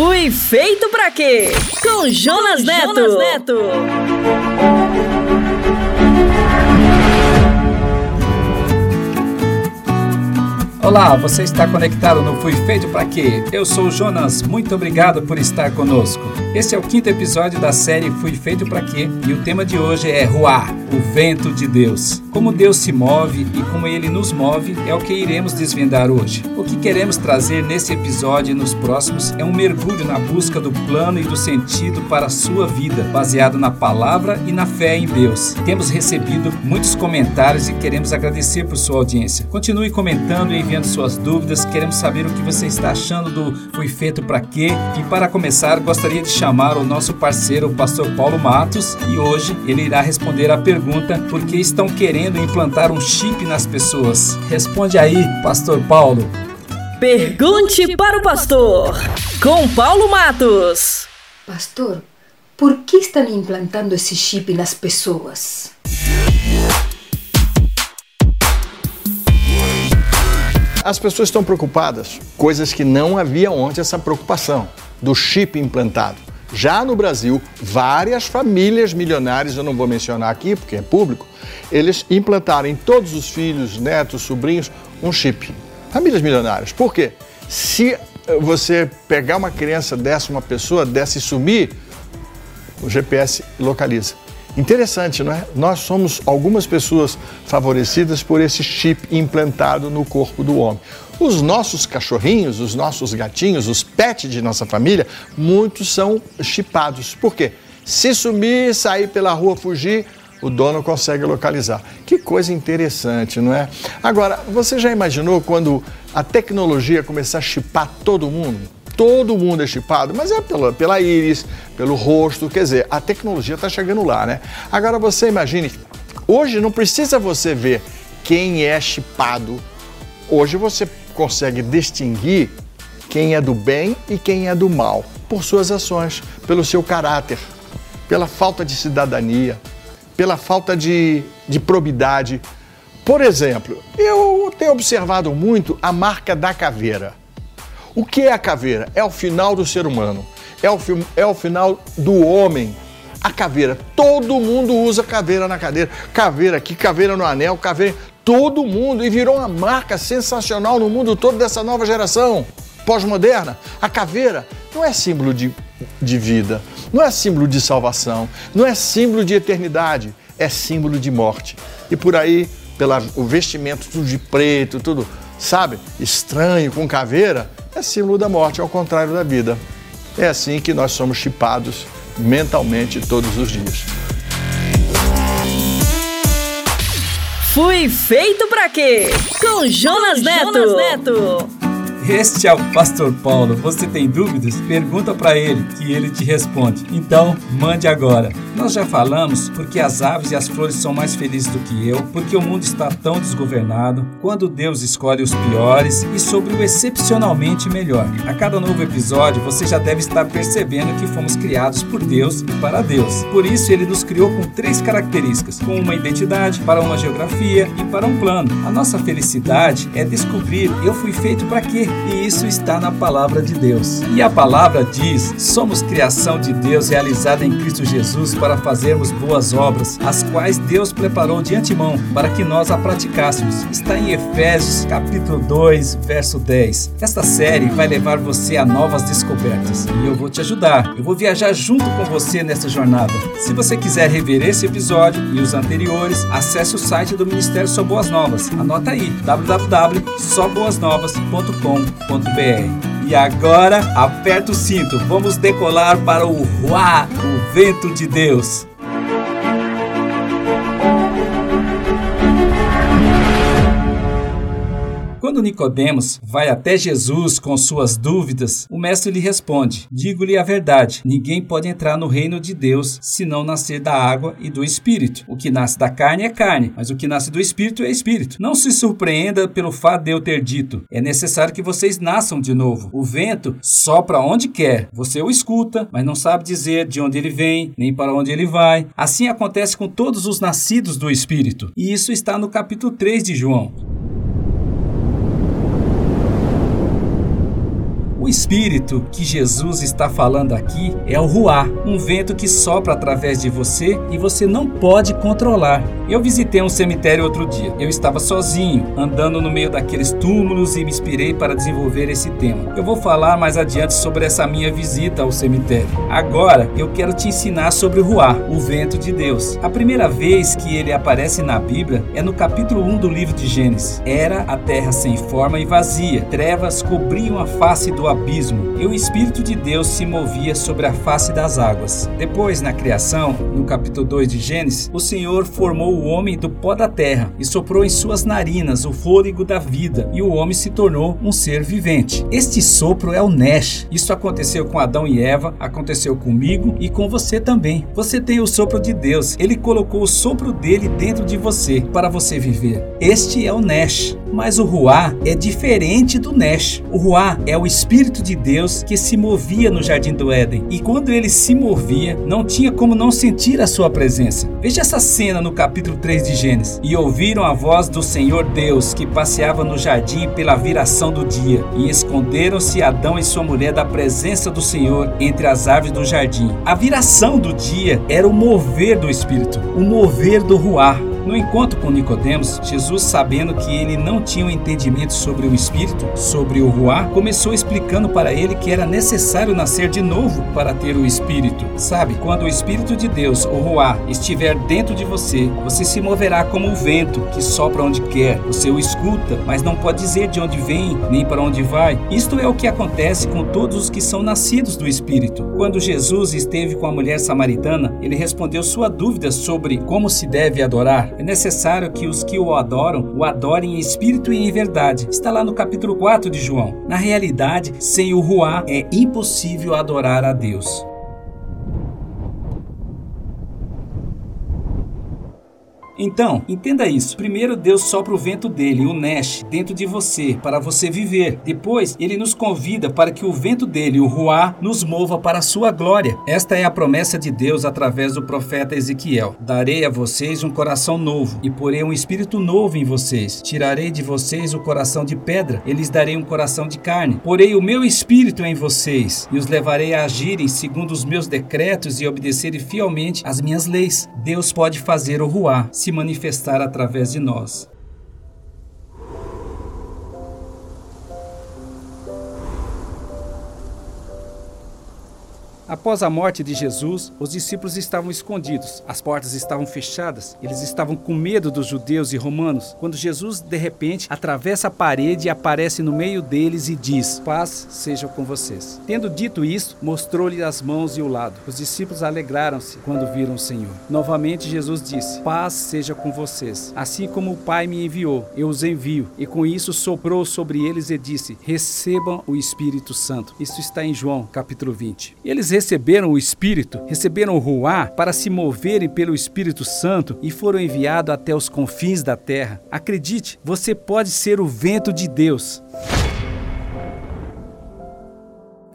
Fui feito para quê? Com Jonas, Neto. Jonas Neto. Olá, você está conectado no Fui Feito para Quê? Eu sou Jonas, muito obrigado por estar conosco. Esse é o quinto episódio da série Fui Feito para Quê? E o tema de hoje é Ruá, o vento de Deus. Como Deus se move e como ele nos move é o que iremos desvendar hoje. O que queremos trazer nesse episódio e nos próximos é um mergulho na busca do plano e do sentido para a sua vida, baseado na palavra e na fé em Deus. Temos recebido muitos comentários e queremos agradecer por sua audiência. Continue comentando e enviando suas dúvidas, queremos saber o que você está achando do Fui Feito para Quê. E para começar, gostaria de chamar o nosso parceiro, o pastor Paulo Matos, e hoje ele irá responder a pergunta por que estão querendo implantar um chip nas pessoas. Responde aí, pastor Paulo. Pergunte para o pastor, com Paulo Matos. Pastor, por que estão implantando esse chip nas pessoas? As pessoas estão preocupadas, coisas que não havia ontem essa preocupação do chip implantado. Já no Brasil, várias famílias milionárias, eu não vou mencionar aqui porque é público, eles implantaram em todos os filhos, netos, sobrinhos, um chip. Famílias milionárias. Por quê? Se você pegar uma criança dessa, uma pessoa dessa e sumir, o GPS localiza. Interessante, não é? Nós somos algumas pessoas favorecidas por esse chip implantado no corpo do homem. Os nossos cachorrinhos, os nossos gatinhos, os pets de nossa família, muitos são chipados. Por quê? Se sumir, sair pela rua, fugir, o dono consegue localizar. Que coisa interessante, não é? Agora, você já imaginou quando a tecnologia começar a chipar todo mundo? Todo mundo é chipado, mas é pela, pela íris, pelo rosto, quer dizer, a tecnologia está chegando lá, né? Agora você imagine, hoje não precisa você ver quem é chipado, hoje você consegue distinguir quem é do bem e quem é do mal por suas ações, pelo seu caráter, pela falta de cidadania, pela falta de, de probidade. Por exemplo, eu tenho observado muito a marca da caveira. O que é a caveira? É o final do ser humano, é o, é o final do homem. A caveira, todo mundo usa caveira na cadeira, caveira aqui, caveira no anel, caveira, todo mundo, e virou uma marca sensacional no mundo todo dessa nova geração pós-moderna. A caveira não é símbolo de, de vida, não é símbolo de salvação, não é símbolo de eternidade, é símbolo de morte. E por aí, pelo vestimento tudo de preto, tudo, sabe, estranho, com caveira, é símbolo da morte, ao contrário da vida. É assim que nós somos chipados mentalmente todos os dias. Fui feito para quê? Com Jonas Neto. Jonas Neto. Este é o Pastor Paulo. Você tem dúvidas? Pergunta para ele que ele te responde. Então, mande agora. Nós já falamos porque as aves e as flores são mais felizes do que eu, porque o mundo está tão desgovernado, quando Deus escolhe os piores e sobre o excepcionalmente melhor. A cada novo episódio, você já deve estar percebendo que fomos criados por Deus e para Deus. Por isso, ele nos criou com três características: com uma identidade, para uma geografia e para um plano. A nossa felicidade é descobrir eu fui feito para quê? E isso está na palavra de Deus. E a palavra diz: somos criação de Deus realizada em Cristo Jesus para fazermos boas obras, as quais Deus preparou de antemão para que nós a praticássemos. Está em Efésios capítulo 2, verso 10. Esta série vai levar você a novas descobertas e eu vou te ajudar. Eu vou viajar junto com você nessa jornada. Se você quiser rever esse episódio e os anteriores, acesse o site do Ministério Só Boas Novas. Anota aí www.soboasnovas.com e agora, aperta o cinto, vamos decolar para o Ruá, o vento de Deus. Quando Nicodemos vai até Jesus com suas dúvidas, o mestre lhe responde: Digo-lhe a verdade, ninguém pode entrar no reino de Deus se não nascer da água e do espírito. O que nasce da carne é carne, mas o que nasce do espírito é espírito. Não se surpreenda pelo fato de eu ter dito: é necessário que vocês nasçam de novo. O vento sopra onde quer. Você o escuta, mas não sabe dizer de onde ele vem, nem para onde ele vai. Assim acontece com todos os nascidos do espírito. E isso está no capítulo 3 de João. Espírito que Jesus está falando aqui é o Ruá, um vento que sopra através de você e você não pode controlar. Eu visitei um cemitério outro dia. Eu estava sozinho, andando no meio daqueles túmulos e me inspirei para desenvolver esse tema. Eu vou falar mais adiante sobre essa minha visita ao cemitério. Agora, eu quero te ensinar sobre o Ruá, o vento de Deus. A primeira vez que ele aparece na Bíblia é no capítulo 1 do livro de Gênesis. Era a terra sem forma e vazia, trevas cobriam a face do abismo e o Espírito de Deus se movia sobre a face das águas. Depois, na criação, no capítulo 2 de Gênesis, o Senhor formou o homem do pó da terra e soprou em suas narinas o fôlego da vida, e o homem se tornou um ser vivente. Este sopro é o Nesh. Isso aconteceu com Adão e Eva, aconteceu comigo e com você também. Você tem o sopro de Deus. Ele colocou o sopro dele dentro de você para você viver. Este é o Nesh. Mas o Ruá é diferente do Nesh. O Ruá é o Espírito de Deus que se movia no Jardim do Éden. E quando ele se movia, não tinha como não sentir a sua presença. Veja essa cena no capítulo 3 de Gênesis. E ouviram a voz do Senhor Deus que passeava no jardim pela viração do dia. E esconderam-se Adão e sua mulher da presença do Senhor entre as árvores do jardim. A viração do dia era o mover do Espírito, o mover do Ruá. No encontro com Nicodemos, Jesus, sabendo que ele não tinha um entendimento sobre o Espírito, sobre o Ruá, começou explicando para ele que era necessário nascer de novo para ter o Espírito. Sabe, quando o Espírito de Deus, o Ruá, estiver dentro de você, você se moverá como o vento que sopra onde quer. Você o escuta, mas não pode dizer de onde vem nem para onde vai. Isto é o que acontece com todos os que são nascidos do Espírito. Quando Jesus esteve com a mulher samaritana, ele respondeu sua dúvida sobre como se deve adorar. É necessário que os que o adoram o adorem em espírito e em verdade. Está lá no capítulo 4 de João. Na realidade, sem o Ruá é impossível adorar a Deus. Então, entenda isso. Primeiro, Deus sopra o vento dele, o Nesh, dentro de você, para você viver. Depois, ele nos convida para que o vento dele, o Ruá, nos mova para a sua glória. Esta é a promessa de Deus através do profeta Ezequiel. Darei a vocês um coração novo e porei um espírito novo em vocês. Tirarei de vocês o coração de pedra e lhes darei um coração de carne. Porei o meu espírito em vocês e os levarei a agirem segundo os meus decretos e obedecerem fielmente às minhas leis. Deus pode fazer o Ruá se se manifestar através de nós. Após a morte de Jesus, os discípulos estavam escondidos, as portas estavam fechadas, eles estavam com medo dos judeus e romanos, quando Jesus, de repente, atravessa a parede e aparece no meio deles e diz: Paz seja com vocês. Tendo dito isso, mostrou-lhe as mãos e o lado. Os discípulos alegraram-se quando viram o Senhor. Novamente, Jesus disse: Paz seja com vocês. Assim como o Pai me enviou, eu os envio. E com isso soprou sobre eles e disse: Recebam o Espírito Santo. Isso está em João, capítulo 20. Eles receberam o Espírito, receberam o Ruá para se moverem pelo Espírito Santo e foram enviados até os confins da terra. Acredite, você pode ser o vento de Deus.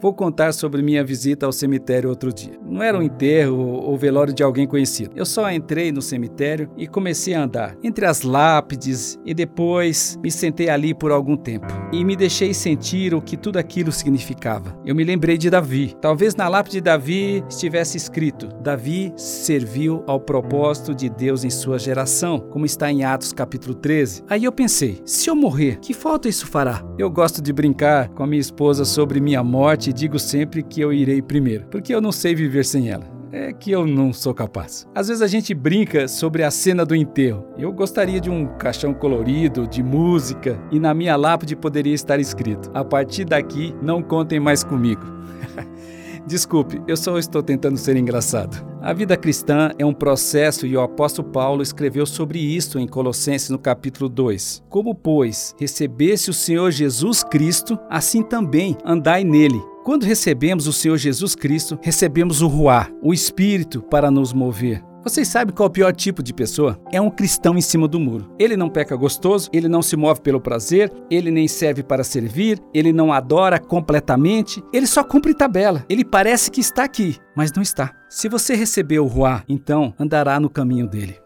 Vou contar sobre minha visita ao cemitério outro dia. Não era um enterro ou velório de alguém conhecido. Eu só entrei no cemitério e comecei a andar entre as lápides e depois me sentei ali por algum tempo e me deixei sentir o que tudo aquilo significava. Eu me lembrei de Davi. Talvez na lápide de Davi estivesse escrito: Davi serviu ao propósito de Deus em sua geração, como está em Atos capítulo 13. Aí eu pensei: se eu morrer, que falta isso fará? Eu gosto de brincar com a minha esposa sobre minha morte e digo sempre que eu irei primeiro, porque eu não sei viver sem ela. É que eu não sou capaz. Às vezes a gente brinca sobre a cena do enterro. Eu gostaria de um caixão colorido, de música, e na minha lápide poderia estar escrito: A partir daqui, não contem mais comigo. Desculpe, eu só estou tentando ser engraçado. A vida cristã é um processo e o apóstolo Paulo escreveu sobre isso em Colossenses no capítulo 2. Como, pois, recebesse o Senhor Jesus Cristo, assim também andai nele quando recebemos o Senhor Jesus Cristo, recebemos o Ruá, o Espírito para nos mover. Vocês sabem qual é o pior tipo de pessoa? É um cristão em cima do muro. Ele não peca gostoso, ele não se move pelo prazer, ele nem serve para servir, ele não adora completamente, ele só cumpre tabela. Ele parece que está aqui, mas não está. Se você recebeu o Ruá, então andará no caminho dele.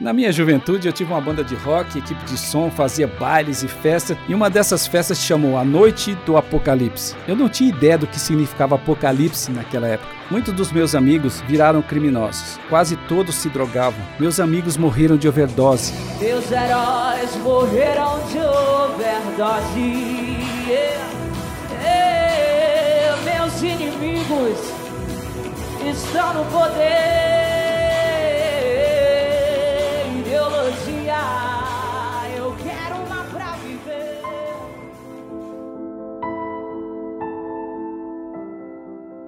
Na minha juventude, eu tive uma banda de rock, equipe de som, fazia bailes e festas, e uma dessas festas se chamou A Noite do Apocalipse. Eu não tinha ideia do que significava apocalipse naquela época. Muitos dos meus amigos viraram criminosos. Quase todos se drogavam. Meus amigos morreram de overdose. Meus heróis morreram de overdose. Meus inimigos estão no poder.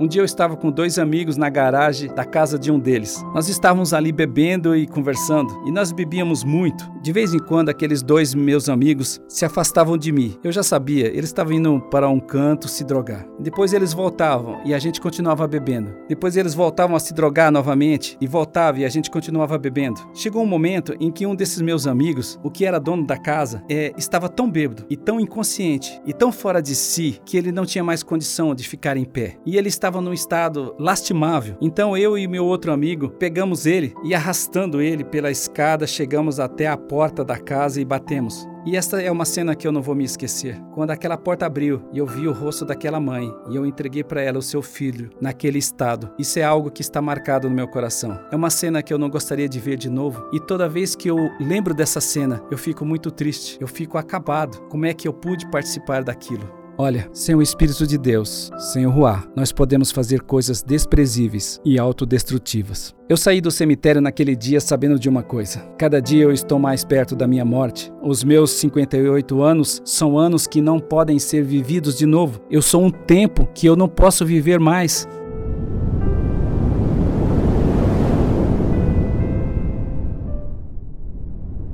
Um dia eu estava com dois amigos na garagem da casa de um deles. Nós estávamos ali bebendo e conversando, e nós bebíamos muito. De vez em quando, aqueles dois meus amigos se afastavam de mim. Eu já sabia, eles estavam indo para um canto se drogar. Depois eles voltavam e a gente continuava bebendo. Depois eles voltavam a se drogar novamente e voltavam e a gente continuava bebendo. Chegou um momento em que um desses meus amigos, o que era dono da casa, é, estava tão bêbado e tão inconsciente e tão fora de si que ele não tinha mais condição de ficar em pé. E ele estava estava num estado lastimável. Então eu e meu outro amigo pegamos ele e arrastando ele pela escada chegamos até a porta da casa e batemos. E esta é uma cena que eu não vou me esquecer. Quando aquela porta abriu e eu vi o rosto daquela mãe e eu entreguei para ela o seu filho naquele estado. Isso é algo que está marcado no meu coração. É uma cena que eu não gostaria de ver de novo e toda vez que eu lembro dessa cena, eu fico muito triste, eu fico acabado. Como é que eu pude participar daquilo? Olha, sem o Espírito de Deus, sem o Ruá, nós podemos fazer coisas desprezíveis e autodestrutivas. Eu saí do cemitério naquele dia sabendo de uma coisa: cada dia eu estou mais perto da minha morte. Os meus 58 anos são anos que não podem ser vividos de novo. Eu sou um tempo que eu não posso viver mais.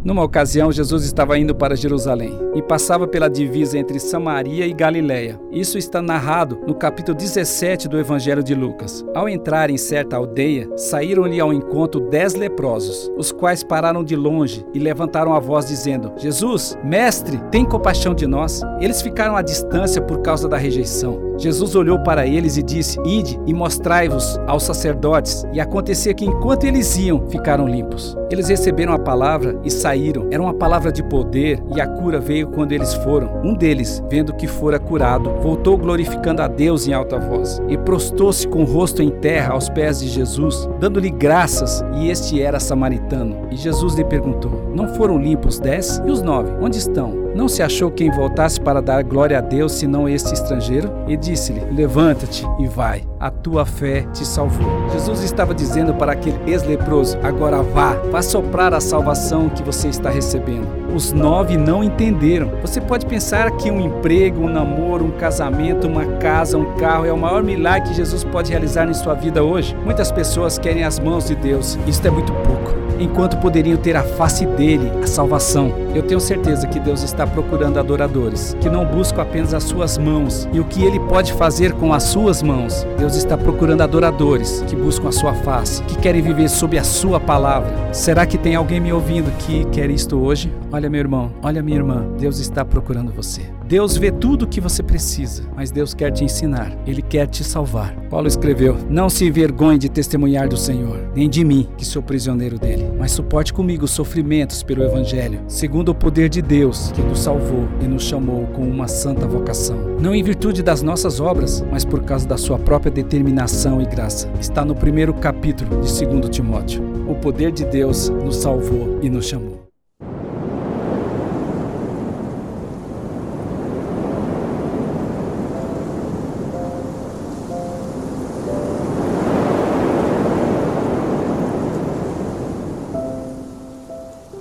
Numa ocasião, Jesus estava indo para Jerusalém e passava pela divisa entre Samaria e Galiléia. Isso está narrado no capítulo 17 do Evangelho de Lucas. Ao entrar em certa aldeia, saíram-lhe ao encontro dez leprosos, os quais pararam de longe e levantaram a voz dizendo: Jesus, mestre, tem compaixão de nós. Eles ficaram à distância por causa da rejeição. Jesus olhou para eles e disse: Ide e mostrai-vos aos sacerdotes. E acontecia que enquanto eles iam, ficaram limpos. Eles receberam a palavra e saíram saíram. Era uma palavra de poder e a cura veio quando eles foram. Um deles, vendo que fora curado, voltou glorificando a Deus em alta voz e prostou-se com o rosto em terra aos pés de Jesus, dando-lhe graças, e este era samaritano. E Jesus lhe perguntou: Não foram limpos dez? E os nove? Onde estão? Não se achou quem voltasse para dar glória a Deus senão este estrangeiro? E disse-lhe: Levanta-te e vai, a tua fé te salvou. Jesus estava dizendo para aquele ex-leproso: Agora vá, vá soprar a salvação que você está recebendo. Os nove não entenderam. Você pode pensar que um emprego, um namoro, um casamento, uma casa, um carro é o maior milagre que Jesus pode realizar em sua vida hoje? Muitas pessoas querem as mãos de Deus. Isso é muito pouco enquanto poderiam ter a face dele, a salvação. Eu tenho certeza que Deus está procurando adoradores, que não buscam apenas as suas mãos e o que ele pode fazer com as suas mãos. Deus está procurando adoradores que buscam a sua face, que querem viver sob a sua palavra. Será que tem alguém me ouvindo que quer isto hoje? Olha, meu irmão, olha, minha irmã, Deus está procurando você. Deus vê tudo o que você precisa, mas Deus quer te ensinar, Ele quer te salvar. Paulo escreveu: Não se envergonhe de testemunhar do Senhor, nem de mim, que sou prisioneiro dele, mas suporte comigo os sofrimentos pelo Evangelho, segundo o poder de Deus, que nos salvou e nos chamou com uma santa vocação. Não em virtude das nossas obras, mas por causa da sua própria determinação e graça. Está no primeiro capítulo de 2 Timóteo. O poder de Deus nos salvou e nos chamou.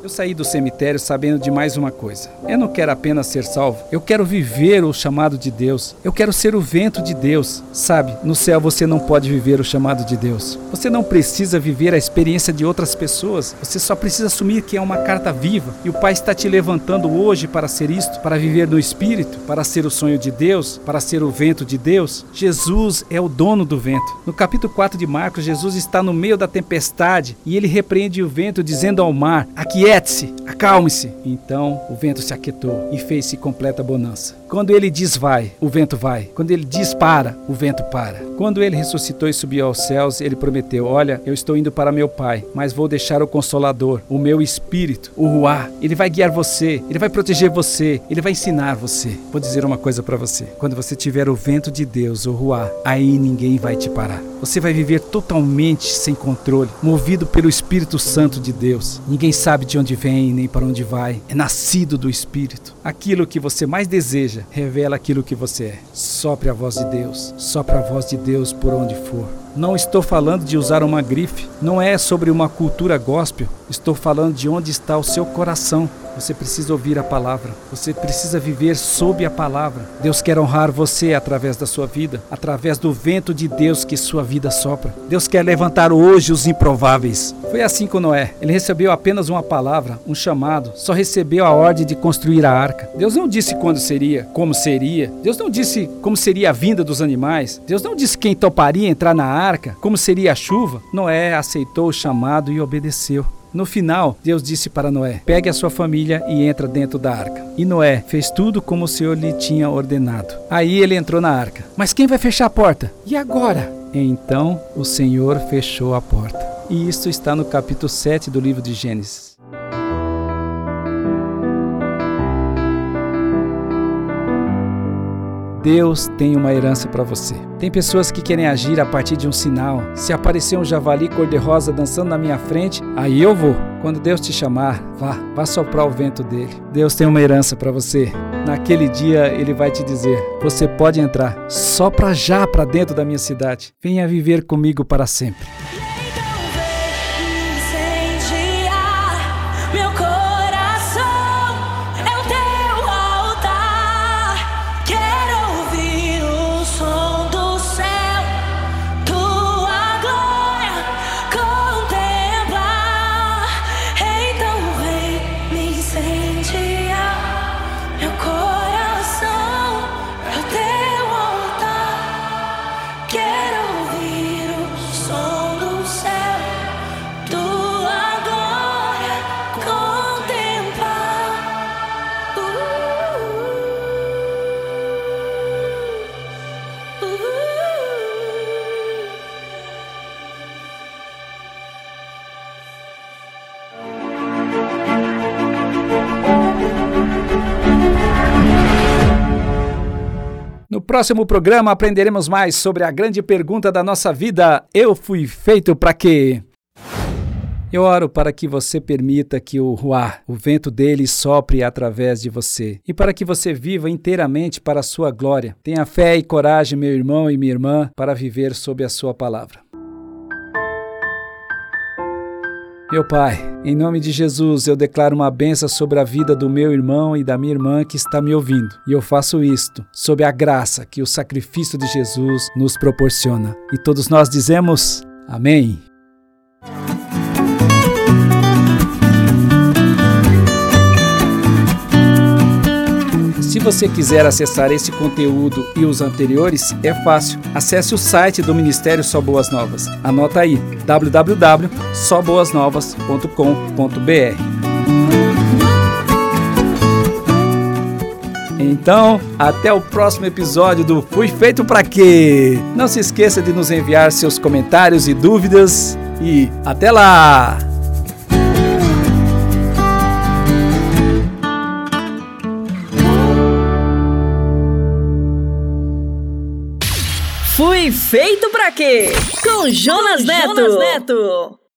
Saí do cemitério sabendo de mais uma coisa. Eu não quero apenas ser salvo, eu quero viver o chamado de Deus. Eu quero ser o vento de Deus. Sabe, no céu você não pode viver o chamado de Deus. Você não precisa viver a experiência de outras pessoas. Você só precisa assumir que é uma carta viva e o Pai está te levantando hoje para ser isto, para viver no Espírito, para ser o sonho de Deus, para ser o vento de Deus. Jesus é o dono do vento. No capítulo 4 de Marcos, Jesus está no meio da tempestade e ele repreende o vento, dizendo ao mar: Aqui é aquiete-se, acalme-se. Então o vento se aquietou e fez-se completa bonança. Quando ele diz vai, o vento vai. Quando ele diz para, o vento para. Quando ele ressuscitou e subiu aos céus, ele prometeu: Olha, eu estou indo para meu Pai, mas vou deixar o Consolador, o meu Espírito, o Ruá. Ele vai guiar você, ele vai proteger você, ele vai ensinar você. Vou dizer uma coisa para você: quando você tiver o vento de Deus, o Ruá, aí ninguém vai te parar. Você vai viver totalmente sem controle, movido pelo Espírito Santo de Deus. Ninguém sabe de onde vem nem para onde vai. É nascido do Espírito. Aquilo que você mais deseja revela aquilo que você é. Sopre a voz de Deus. Sopre a voz de Deus por onde for. Não estou falando de usar uma grife, não é sobre uma cultura gospel, estou falando de onde está o seu coração. Você precisa ouvir a palavra, você precisa viver sob a palavra. Deus quer honrar você através da sua vida, através do vento de Deus que sua vida sopra. Deus quer levantar hoje os improváveis. Foi assim com Noé. Ele recebeu apenas uma palavra, um chamado, só recebeu a ordem de construir a arca. Deus não disse quando seria, como seria. Deus não disse como seria a vinda dos animais. Deus não disse quem toparia entrar na arca, como seria a chuva. Noé aceitou o chamado e obedeceu. No final, Deus disse para Noé: Pegue a sua família e entra dentro da arca. E Noé fez tudo como o Senhor lhe tinha ordenado. Aí ele entrou na arca. Mas quem vai fechar a porta? E agora? Então o Senhor fechou a porta. E isto está no capítulo 7 do livro de Gênesis. Deus tem uma herança para você. Tem pessoas que querem agir a partir de um sinal. Se aparecer um javali cor-de-rosa dançando na minha frente, aí eu vou. Quando Deus te chamar, vá, vá soprar o vento dele. Deus tem uma herança para você. Naquele dia ele vai te dizer: você pode entrar. Sopra já para dentro da minha cidade. Venha viver comigo para sempre. Próximo programa aprenderemos mais sobre a grande pergunta da nossa vida: Eu fui feito para quê? Eu oro para que você permita que o Ruá, o vento dele, sopre através de você e para que você viva inteiramente para a sua glória. Tenha fé e coragem, meu irmão e minha irmã, para viver sob a sua palavra. Meu Pai, em nome de Jesus, eu declaro uma benção sobre a vida do meu irmão e da minha irmã que está me ouvindo. E eu faço isto sob a graça que o sacrifício de Jesus nos proporciona. E todos nós dizemos: Amém. Se você quiser acessar esse conteúdo e os anteriores, é fácil. Acesse o site do Ministério Só Boas Novas. Anota aí: www.soboasnovas.com.br. Então, até o próximo episódio do Fui Feito Pra Quê? Não se esqueça de nos enviar seus comentários e dúvidas e até lá! Fui feito pra quê? Com Jonas Neto. Jonas Neto.